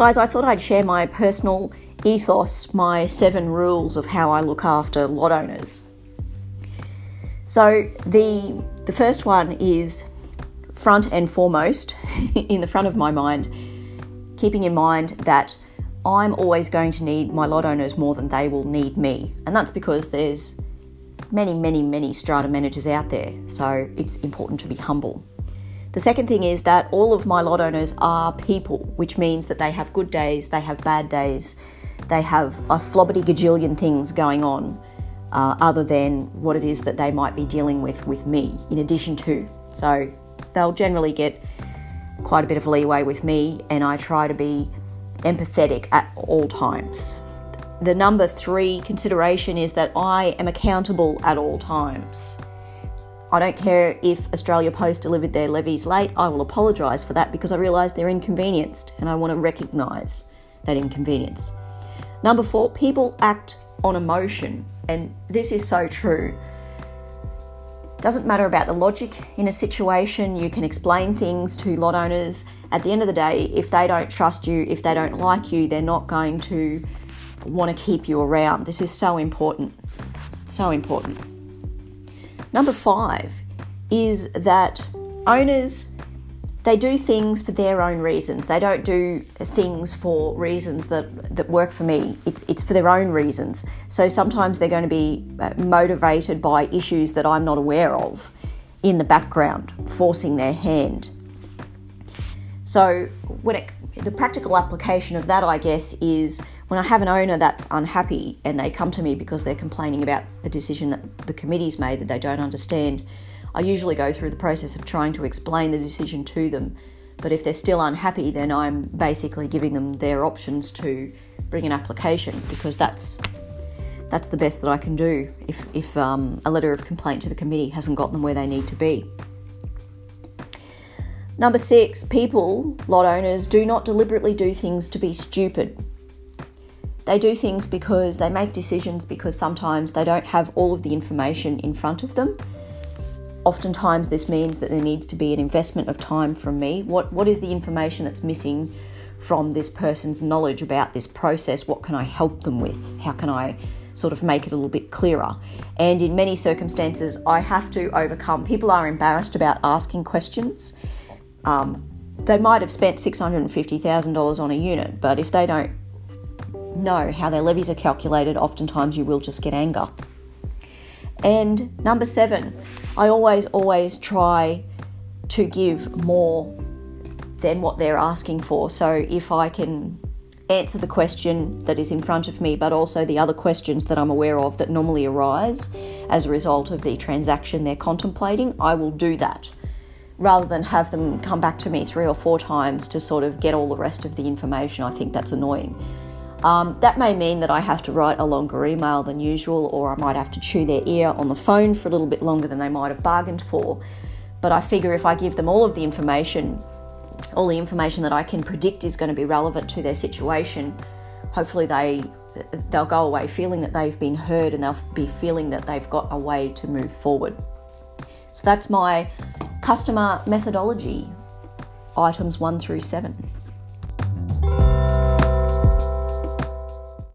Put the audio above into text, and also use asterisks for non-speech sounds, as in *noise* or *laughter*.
Guys, I thought I'd share my personal ethos, my seven rules of how I look after lot owners. So the the first one is front and foremost *laughs* in the front of my mind, keeping in mind that I'm always going to need my lot owners more than they will need me. And that's because there's many, many, many strata managers out there. So it's important to be humble. The second thing is that all of my lot owners are people, which means that they have good days, they have bad days, they have a flobbity gajillion things going on uh, other than what it is that they might be dealing with with me, in addition to. So they'll generally get quite a bit of leeway with me, and I try to be empathetic at all times. The number three consideration is that I am accountable at all times. I don't care if Australia Post delivered their levies late, I will apologise for that because I realise they're inconvenienced and I want to recognise that inconvenience. Number four, people act on emotion, and this is so true. Doesn't matter about the logic in a situation, you can explain things to lot owners. At the end of the day, if they don't trust you, if they don't like you, they're not going to want to keep you around. This is so important. So important. Number five is that owners they do things for their own reasons. They don't do things for reasons that, that work for me. It's, it's for their own reasons. So sometimes they're going to be uh, motivated by issues that I'm not aware of in the background, forcing their hand. So when it, the practical application of that, I guess, is when I have an owner that's unhappy and they come to me because they're complaining about a decision that the committee's made that they don't understand I usually go through the process of trying to explain the decision to them. But if they're still unhappy, then I'm basically giving them their options to bring an application because that's that's the best that I can do if, if um, a letter of complaint to the committee hasn't got them where they need to be. Number six, people, lot owners, do not deliberately do things to be stupid. They do things because they make decisions because sometimes they don't have all of the information in front of them oftentimes this means that there needs to be an investment of time from me. What what is the information that's missing from this person's knowledge about this process? What can I help them with? How can I sort of make it a little bit clearer? And in many circumstances, I have to overcome. People are embarrassed about asking questions. Um, they might have spent $650,000 on a unit, but if they don't know how their levies are calculated, oftentimes you will just get anger. And number seven, I always, always try to give more than what they're asking for. So if I can answer the question that is in front of me, but also the other questions that I'm aware of that normally arise as a result of the transaction they're contemplating, I will do that rather than have them come back to me three or four times to sort of get all the rest of the information. I think that's annoying. Um, that may mean that I have to write a longer email than usual, or I might have to chew their ear on the phone for a little bit longer than they might have bargained for. But I figure if I give them all of the information, all the information that I can predict is going to be relevant to their situation, hopefully they they'll go away feeling that they've been heard and they'll be feeling that they've got a way to move forward. So that's my customer methodology, items one through seven.